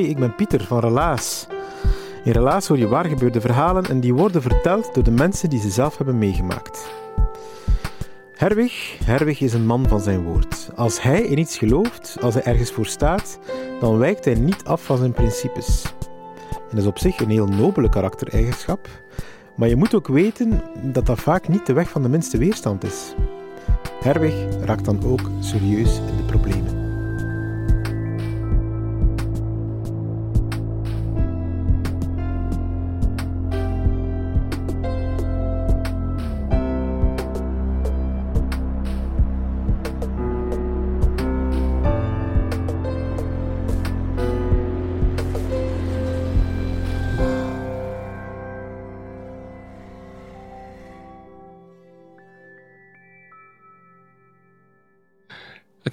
Ik ben Pieter van Relaas. In Relaas hoor je waargebeurde verhalen en die worden verteld door de mensen die ze zelf hebben meegemaakt. Herwig, Herwig is een man van zijn woord. Als hij in iets gelooft, als hij ergens voor staat, dan wijkt hij niet af van zijn principes. En dat is op zich een heel nobele karaktereigenschap, maar je moet ook weten dat dat vaak niet de weg van de minste weerstand is. Herwig raakt dan ook serieus in de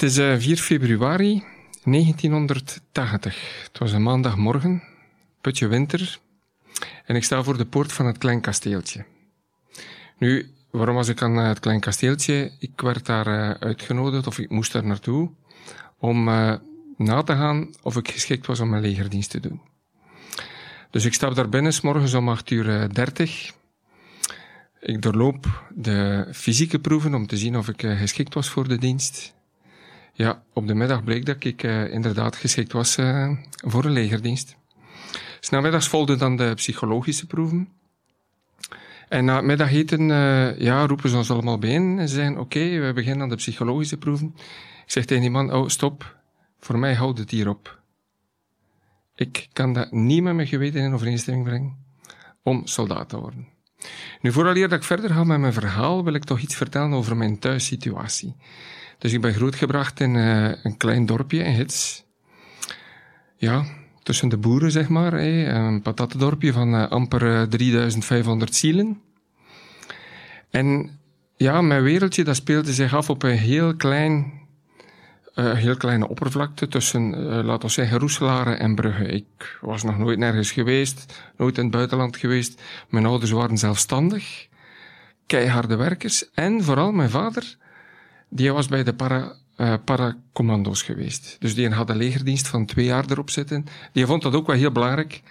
Het is 4 eh, februari 1980. Het was een maandagmorgen, putje winter, en ik sta voor de poort van het klein kasteeltje. Nu, waarom was ik aan eh, het klein kasteeltje? Ik werd daar uh, uitgenodigd, of ik moest daar naartoe, om na te gaan of ik geschikt was om mijn legerdienst te doen. Dus ik stap daar binnen, s morgens om 8 uur 30. Ik doorloop de fysieke proeven om te zien of ik geschikt was voor de dienst. Ja, op de middag bleek dat ik uh, inderdaad geschikt was uh, voor een legerdienst. Snamiddags volgden dan de psychologische proeven. En na het middageten uh, ja, roepen ze ons allemaal bijeen en zeggen, oké, we beginnen aan de psychologische proeven. Ik zeg tegen die man, oh, stop, voor mij houdt het hier op. Ik kan dat niet met mijn geweten in overeenstemming brengen om soldaat te worden. Nu, vooral dat ik verder ga met mijn verhaal, wil ik toch iets vertellen over mijn thuissituatie. Dus ik ben grootgebracht in uh, een klein dorpje in Hits. Ja, tussen de boeren, zeg maar. Een patatendorpje van uh, amper 3500 zielen. En ja, mijn wereldje dat speelde zich af op een heel klein, uh, heel kleine oppervlakte tussen, laten we zeggen, Roeselare en Brugge. Ik was nog nooit nergens geweest, nooit in het buitenland geweest. Mijn ouders waren zelfstandig, keiharde werkers. En vooral mijn vader die was bij de para, uh, paracommando's geweest. Dus die had een legerdienst van twee jaar erop zitten. Die vond dat ook wel heel belangrijk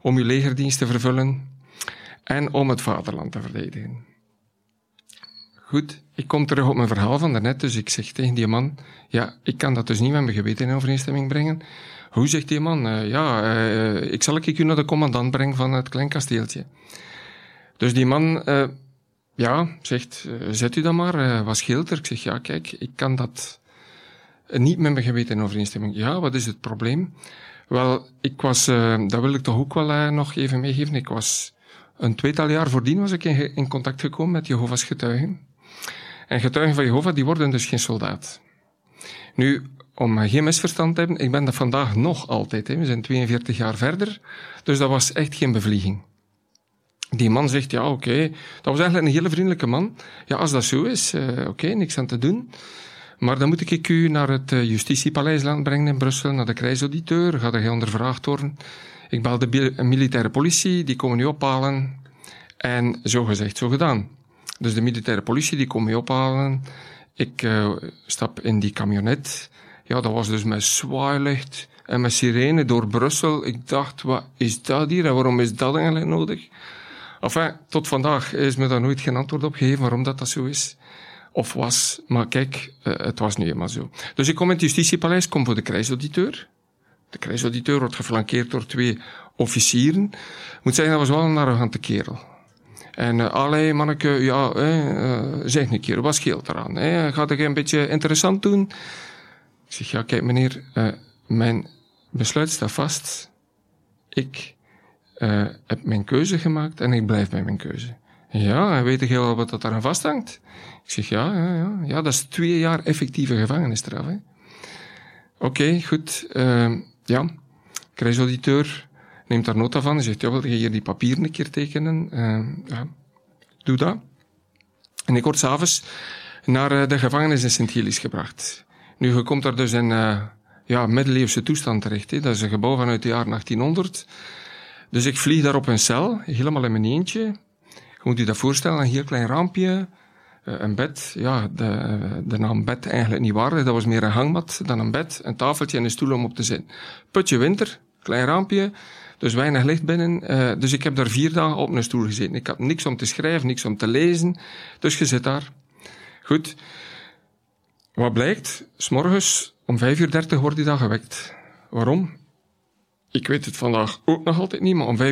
om je legerdienst te vervullen en om het vaderland te verdedigen. Goed, ik kom terug op mijn verhaal van daarnet, dus ik zeg tegen die man, ja, ik kan dat dus niet met mijn geweten in overeenstemming brengen. Hoe zegt die man? Uh, ja, uh, ik zal ik u naar de commandant brengen van het klein kasteeltje. Dus die man ja, zegt, uh, zet u dan maar, uh, wat scheelt? Ik zeg, ja, kijk, ik kan dat niet met mijn geweten in overeenstemming. Ja, wat is het probleem? Wel, ik was, uh, dat wil ik toch ook wel nog even meegeven, ik was een tweetal jaar voordien was ik in, in contact gekomen met Jehovah's getuigen. En getuigen van Jehovah, die worden dus geen soldaat. Nu, om geen misverstand te hebben, ik ben dat vandaag nog altijd. Hè. We zijn 42 jaar verder, dus dat was echt geen bevlieging. Die man zegt, ja, oké. Dat was eigenlijk een hele vriendelijke man. Ja, als dat zo is, uh, oké, niks aan te doen. Maar dan moet ik u naar het uh, justitiepaleis laten brengen in Brussel, naar de krijgsauditeur. Ga er ondervraagd worden. Ik bel de militaire politie, die komen u ophalen. En zo gezegd, zo gedaan. Dus de militaire politie, die komen u ophalen. Ik uh, stap in die camionet. Ja, dat was dus met zwaailicht en met sirene door Brussel. Ik dacht, wat is dat hier en waarom is dat eigenlijk nodig? Enfin, tot vandaag is me daar nooit geen antwoord op gegeven waarom dat, dat zo is. Of was. Maar kijk, uh, het was nu eenmaal zo. Dus ik kom in het justitiepaleis, kom voor de krijgsauditeur. De krijgsauditeur wordt geflankeerd door twee officieren. Moet zeggen, dat was wel een arrogante kerel. En uh, manneke, ja, uh, zeg een keer, wat scheelt eraan? Gaat ik een beetje interessant doen? Ik zeg, ja, kijk meneer, uh, mijn besluit staat vast. Ik heb mijn keuze gemaakt en ik blijf bij mijn keuze. Ja, en weet ik heel wat dat aan vasthangt? Ik zeg, ja, ja, ja. Ja, dat is twee jaar effectieve gevangenisstraf. Oké, goed. ja, krijgsauditeur neemt daar nota van. Hij zegt, ja, wil je hier die papieren een keer tekenen? Uh, ja, doe dat. En ik word s'avonds naar uh, de gevangenis in Sint-Gilles gebracht. Nu, je komt daar dus in uh, ja, middeleeuwse toestand terecht. Hè. Dat is een gebouw vanuit het jaar 1800. Dus ik vlieg daar op een cel, helemaal in mijn eentje. Je moet je dat voorstellen, een heel klein raampje, een bed. Ja, de, de naam bed eigenlijk niet waardig. Dat was meer een hangmat dan een bed, een tafeltje en een stoel om op te zitten. Putje winter, klein raampje, dus weinig licht binnen. Uh, dus ik heb daar vier dagen op een stoel gezeten. Ik had niks om te schrijven, niks om te lezen. Dus je zit daar. Goed. Wat blijkt? S'morgens om 5.30 uur word je dan gewekt. Waarom? Ik weet het vandaag ook nog altijd niet, maar om 5.30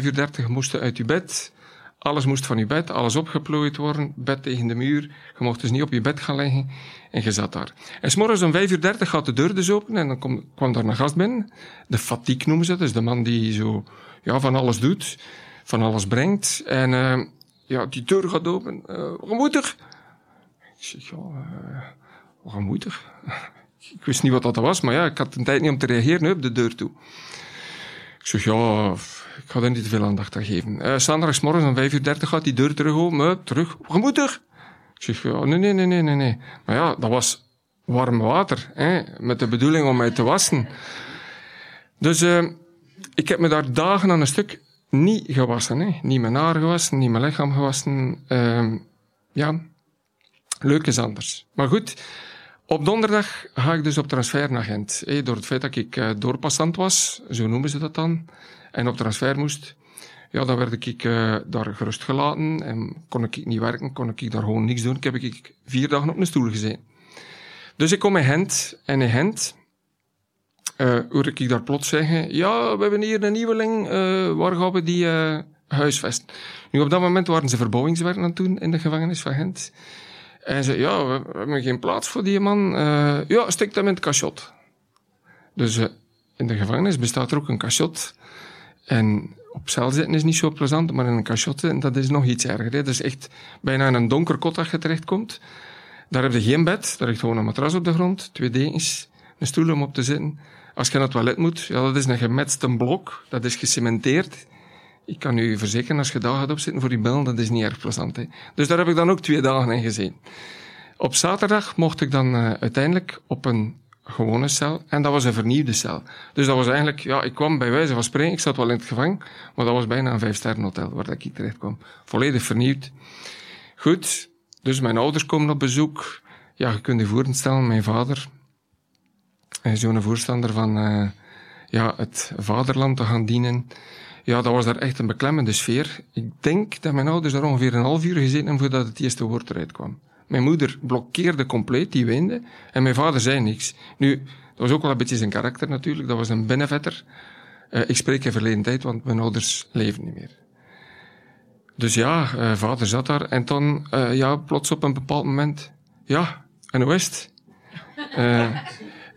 uur moest je uit je bed. Alles moest van je bed, alles opgeplooid worden, bed tegen de muur. Je mocht dus niet op je bed gaan liggen. En je zat daar. En s'morgens om 5.30 uur gaat de deur dus open en dan kwam daar een gast binnen. De fatigue noemen ze dat. Dus de man die zo, ja, van alles doet, van alles brengt. En, uh, ja, die deur gaat open. Uh, gemoedig. Ik zeg, ja, uh, gemoedig. ik wist niet wat dat was, maar ja, ik had een tijd niet om te reageren op de deur toe. Ik zeg, ja, ik ga er niet te veel aandacht aan geven. Uh, Zondagsmorgen om 5.30 uur gaat die deur terug open. terug. Gemoedig. Ik zeg, ja, nee, nee, nee, nee, nee. Maar ja, dat was warm water, hè, met de bedoeling om mij te wassen. Dus uh, ik heb me daar dagen aan een stuk niet gewassen. Hè. Niet mijn haar gewassen, niet mijn lichaam gewassen. Uh, ja, leuk is anders. Maar goed, op donderdag ga ik dus op transfer naar Gent. Door het feit dat ik uh, doorpassant was, zo noemen ze dat dan, en op transfer moest ja, dan werd ik uh, daar gerust gelaten en kon ik niet werken, kon ik daar gewoon niks doen. Ik heb ik vier dagen op een stoel gezeten. Dus ik kom in Gent en in Gent uh, hoor ik daar plots zeggen, ja, we hebben hier een nieuweling, waar gaan we die huisvesten? Nu, op dat moment waren ze verbouwingswerk aan het doen in de gevangenis van Gent. En ze, ja, we, hebben geen plaats voor die man. ja, stik hem in het cachot. Dus in de gevangenis bestaat er ook een cachot. En op cel zitten is niet zo plezant, maar in een cachot zitten, dat is nog iets erger. Hè. Dat is echt bijna in een donker kot dat je terechtkomt. Daar heb je geen bed, daar ligt gewoon een matras op de grond, twee dekens, een stoel om op te zitten. Als je naar het toilet moet, ja, dat is een gemetste blok, dat is gecementeerd. Ik kan u verzekeren, als je daar gaat opzitten voor die bel, dat is niet erg plezant. Hè. Dus daar heb ik dan ook twee dagen in gezien. Op zaterdag mocht ik dan uh, uiteindelijk op een gewone cel. En dat was een vernieuwde cel. Dus dat was eigenlijk, ja, ik kwam bij wijze van spreken, ik zat wel in het gevangen, maar dat was bijna een vijfsterren hotel waar ik terecht kwam. Volledig vernieuwd. Goed, dus mijn ouders komen op bezoek. Ja, je kunt je voorstellen, mijn vader, is zo'n voorstander van, uh, ja, het vaderland te gaan dienen. Ja, dat was daar echt een beklemmende sfeer. Ik denk dat mijn ouders daar ongeveer een half uur gezeten hebben voordat het eerste woord eruit kwam. Mijn moeder blokkeerde compleet, die weende. En mijn vader zei niks. Nu, dat was ook wel een beetje zijn karakter natuurlijk. Dat was een binnenvetter. Uh, ik spreek in verleden tijd, want mijn ouders leven niet meer. Dus ja, uh, vader zat daar. En dan, uh, ja, plots op een bepaald moment... Ja, en hoe is het?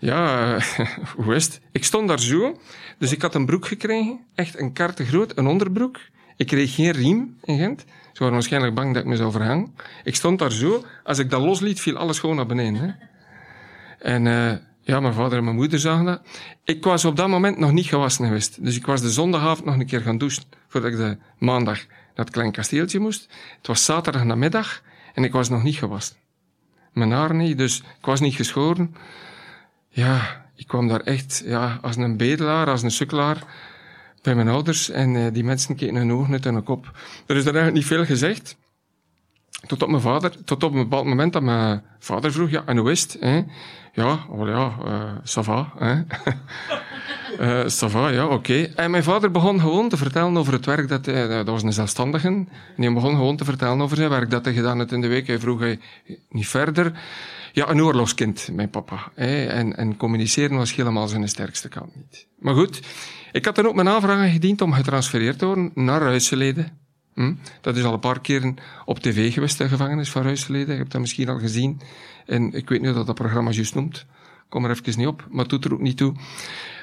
Ja, hoe is het? Ik stond daar zo. Dus ik had een broek gekregen. Echt een karte groot, een onderbroek. Ik kreeg geen riem in Gent. Ze waren waarschijnlijk bang dat ik me zou verhangen. Ik stond daar zo. Als ik dat losliet, viel alles gewoon naar beneden. Hè. En uh, ja, mijn vader en mijn moeder zagen dat. Ik was op dat moment nog niet gewassen geweest. Dus ik was de zondagavond nog een keer gaan douchen. Voordat ik de maandag naar het klein kasteeltje moest. Het was zaterdag namiddag en ik was nog niet gewassen. Mijn haar niet, dus ik was niet geschoren. Ja, ik kwam daar echt ja, als een bedelaar, als een sukkelaar bij mijn ouders en uh, die mensen keken hun ogen uit hun kop. Er is daar eigenlijk niet veel gezegd. Tot op mijn vader, tot op een bepaald moment dat mijn vader vroeg, ja, en hoe is het? Hè? Ja, oh ja, uh, ça va, hè? uh, ça va, ja, oké. En mijn vader begon gewoon te vertellen over het werk dat hij, dat was een zelfstandige, en hij begon gewoon te vertellen over zijn werk dat hij gedaan had in de week. Hij vroeg hij niet verder. Ja, een oorlogskind, mijn papa. En, en communiceren was helemaal zijn sterkste kant niet. Maar goed, ik had dan ook mijn aanvraag gediend om getransfereerd te worden naar Ruisseleden. Hm? Dat is al een paar keren op tv geweest, de gevangenis van Ruisleden. Je hebt dat misschien al gezien. En ik weet niet dat dat programma juist noemt. Kom er even niet op, maar doet er ook niet toe.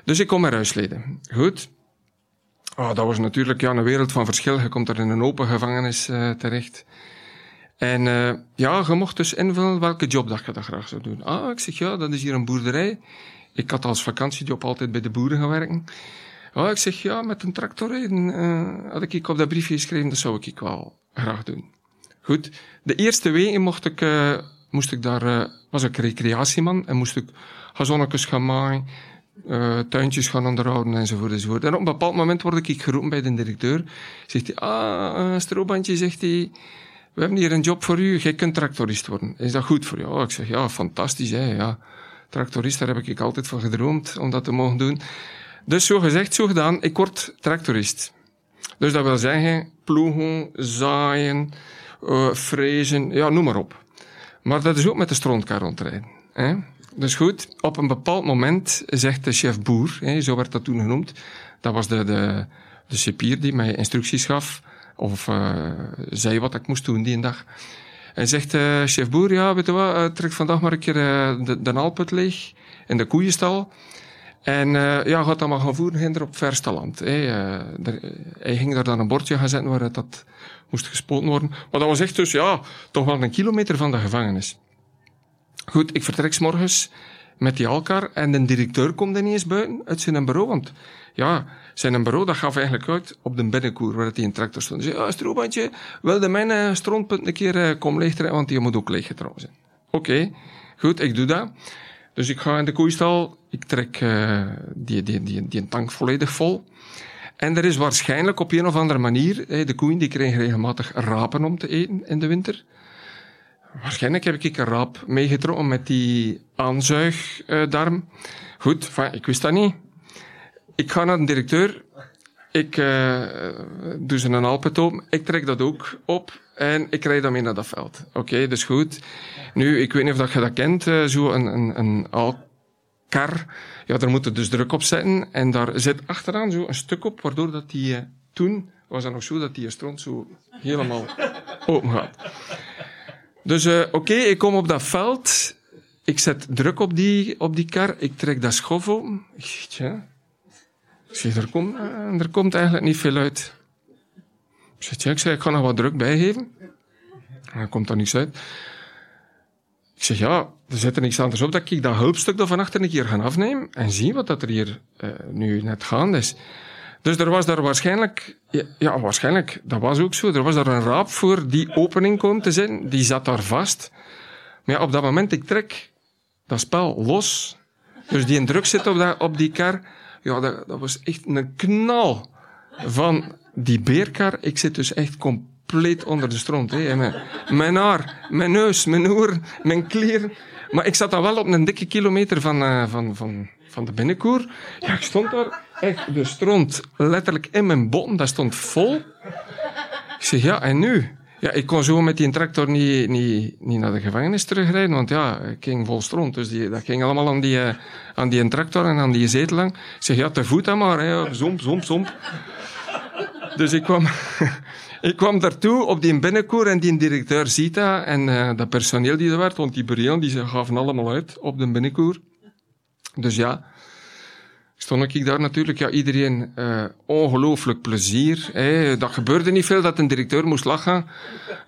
Dus ik kom naar Ruisleden. Goed. Oh, dat was natuurlijk ja, een wereld van verschil. Je komt er in een open gevangenis uh, terecht. En uh, ja, je mocht dus invullen welke job dat je dat graag zou doen. Ah, ik zeg ja, dat is hier een boerderij. Ik had als vakantiejob altijd bij de boeren gewerkt. Oh, ik zeg ja, met een tractor rijden. Uh, had ik op dat briefje geschreven, dat zou ik wel graag doen. Goed. De eerste weken mocht ik, uh, moest ik daar, was ik recreatieman en moest ik gazonnetjes gaan maaien, tuintjes gaan onderhouden enzovoort enzovoort. En op een bepaald moment word ik geroepen bij de directeur. Zegt hij, ah, strobandje, zegt hij, we hebben hier een job voor u, jij kunt tractorist worden. Is dat goed voor jou? Ik zeg, ja, fantastisch, hè, ja. Tractorist, daar heb ik altijd van gedroomd om dat te mogen doen. Dus zo gezegd, zo gedaan, ik word tractorist. Dus dat wil zeggen, ploegen, zaaien, uh, frezen, ja, noem maar op. Maar dat is ook met de strontkar rondrijden. Dus goed, op een bepaald moment zegt de chef boer, hè, zo werd dat toen genoemd, dat was de, de, de cipier die mij instructies gaf, of uh, zei wat ik moest doen die dag. En zegt uh, chef boer, ja, weet je wat, uh, trek vandaag maar een keer de, de naalput leeg in de koeienstal. En uh, ja, gaat dat maar gaan voeren hinder op verste Hey, uh, hij ging daar dan een bordje gaan zetten waar dat moest gespoten worden. Maar dat was echt dus, ja, toch wel een kilometer van de gevangenis. Goed, ik vertrek s morgens met die alkar en de directeur komt er niet eens buiten uit zijn bureau, want ja, zijn bureau dat gaf eigenlijk uit op de binnenkoer waar hij in tractor stond. Zei, ja, stroobandje, wilde mijn uh, een keer uh, komen leegtrekken, want die moet ook leeggetrouwen zijn. Oké, goed, ik doe dat. Dus ik ga in de koeistal, ik trek uh, die, die, die, die tank volledig vol. En er is waarschijnlijk op een of andere manier, de koeien die kregen regelmatig rapen om te eten in de winter. Waarschijnlijk heb ik een raap meegetrokken met die aanzuigdarm. Goed, enfin, ik wist dat niet. Ik ga naar de directeur. Ik uh, doe ze een alpetoom. Ik trek dat ook op. En ik rijd dan mee naar dat veld. Oké, dus goed. Nu, ik weet niet of dat je dat kent, uh, zo een, een, een alkar. Ja, daar moet je dus druk op zetten. En daar zit achteraan zo een stuk op, waardoor dat die, uh, toen was dat nog zo dat die stront zo helemaal open gaat. Dus uh, oké, ik kom op dat veld. Ik zet druk op die, op die kar. Ik trek dat schof open. Tja. Ik zeg, er komt, er komt eigenlijk niet veel uit. Ik zeg, ja, ik, zeg, ik ga nog wat druk bijgeven. En dan komt er niets uit. Ik zeg, ja, er zit er niks anders op dat ik dat hulpstuk er van achter een keer ga afnemen en zie wat dat er hier uh, nu net gaande is. Dus er was daar waarschijnlijk, ja, ja, waarschijnlijk, dat was ook zo, er was daar een raap voor die opening kwam te zijn, die zat daar vast. Maar ja, op dat moment, ik trek dat spel los. Dus die druk zit op, dat, op die kar. Ja, dat, dat was echt een knal van die beerkar. Ik zit dus echt compleet onder de stront. Hè. Mijn, mijn haar, mijn neus, mijn oren, mijn kleren. Maar ik zat dan wel op een dikke kilometer van, uh, van, van, van de binnenkoer. Ja, ik stond daar echt de stront letterlijk in mijn botten. Dat stond vol. Ik zeg, ja, en nu? Ja, ik kon zo met die tractor niet, niet, niet naar de gevangenis terugrijden, want ja, ik ging vol stront. Dus die, dat ging allemaal aan die, uh, aan die tractor en aan die zetel lang. Ik zeg, ja, te voet dan maar, hè. zomp, zomp, zomp. Dus ik kwam, ik kwam daartoe op die binnenkoer en die directeur ziet dat. En uh, dat personeel die er werd, want die burelen die gaven allemaal uit op de binnenkoer. Dus ja, stond ik daar natuurlijk. Ja, iedereen uh, ongelooflijk plezier. Hey, dat gebeurde niet veel dat een directeur moest lachen.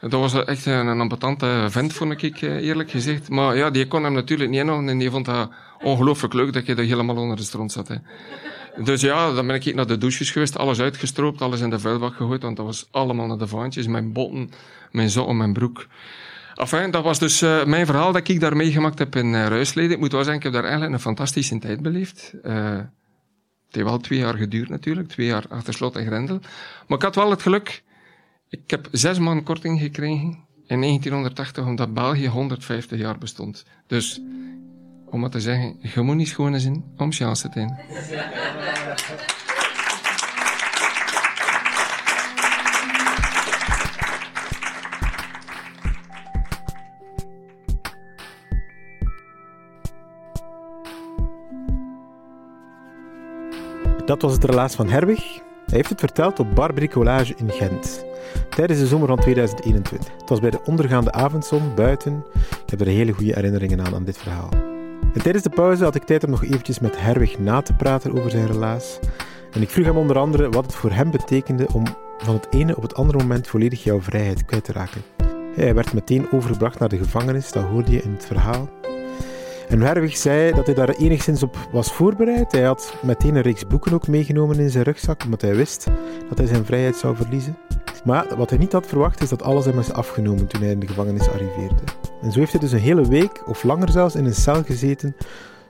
Dat was echt een, een ambetante vent, vond ik eerlijk gezegd. Maar ja, die kon hem natuurlijk niet inhouden en die vond dat ongelooflijk leuk dat je er helemaal onder de stront zat. Hè. Dus ja, dan ben ik naar de douches geweest, alles uitgestroopt, alles in de vuilbak gegooid, want dat was allemaal naar de vaantjes. Mijn botten, mijn zotten, mijn broek. Enfin, dat was dus uh, mijn verhaal dat ik daar meegemaakt heb in uh, Ruisleden. Ik moet wel zeggen, ik heb daar eigenlijk een fantastische tijd beleefd. Het heeft wel twee jaar geduurd natuurlijk, twee jaar achter slot en grendel. Maar ik had wel het geluk, ik heb zes man korting gekregen in 1980, omdat België 150 jaar bestond. Dus om maar te zeggen, je moet niet schone zijn om chance te. Dat was het relaas van Herwig. Hij heeft het verteld op Bar Bricolage in Gent, tijdens de zomer van 2021. Het was bij de ondergaande avondzon buiten. Ik heb er hele goede herinneringen aan aan dit verhaal. En tijdens de pauze had ik tijd om nog eventjes met Herwig na te praten over zijn relaas. En ik vroeg hem onder andere wat het voor hem betekende om van het ene op het andere moment volledig jouw vrijheid kwijt te raken. Hij werd meteen overgebracht naar de gevangenis, dat hoorde je in het verhaal. En Herwig zei dat hij daar enigszins op was voorbereid. Hij had meteen een reeks boeken ook meegenomen in zijn rugzak, omdat hij wist dat hij zijn vrijheid zou verliezen. Maar wat hij niet had verwacht is dat alles hem is afgenomen toen hij in de gevangenis arriveerde. En zo heeft hij dus een hele week, of langer zelfs, in een cel gezeten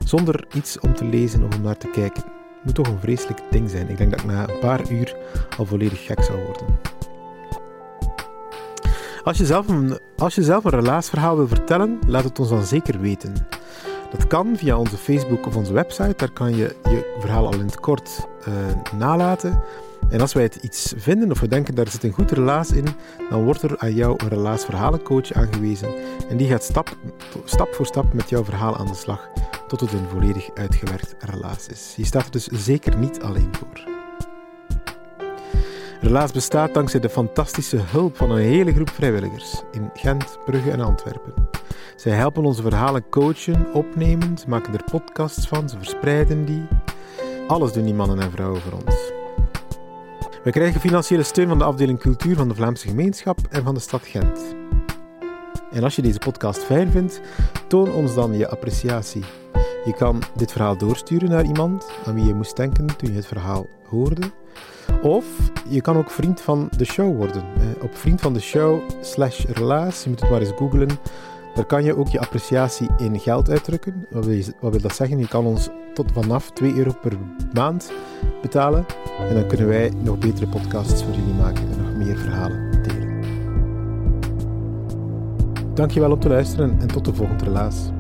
zonder iets om te lezen of om naar te kijken. Het moet toch een vreselijk ding zijn. Ik denk dat ik na een paar uur al volledig gek zou worden. Als je zelf een, als je zelf een relaasverhaal wil vertellen, laat het ons dan zeker weten. Dat kan via onze Facebook of onze website. Daar kan je je verhaal al in het kort uh, nalaten. En als wij het iets vinden of we denken daar zit een goed relaas in, dan wordt er aan jou een relaasverhalencoach aangewezen. En die gaat stap, stap voor stap met jouw verhaal aan de slag tot het een volledig uitgewerkt relaas is. Je staat er dus zeker niet alleen voor. Relaas bestaat dankzij de fantastische hulp van een hele groep vrijwilligers in Gent, Brugge en Antwerpen. Zij helpen onze verhalen coachen, opnemen, ze maken er podcasts van, ze verspreiden die. Alles doen die mannen en vrouwen voor ons. We krijgen financiële steun van de afdeling cultuur van de Vlaamse gemeenschap en van de stad Gent. En als je deze podcast fijn vindt, toon ons dan je appreciatie. Je kan dit verhaal doorsturen naar iemand aan wie je moest denken toen je het verhaal hoorde. Of je kan ook vriend van de show worden. Op vriend van de show slash relaas, je moet het maar eens googlen. Daar kan je ook je appreciatie in geld uitdrukken. Wat wil, wat wil dat zeggen? Je kan ons tot vanaf 2 euro per maand betalen. En dan kunnen wij nog betere podcasts voor jullie maken en nog meer verhalen delen. Dankjewel om te luisteren en tot de volgende relaas.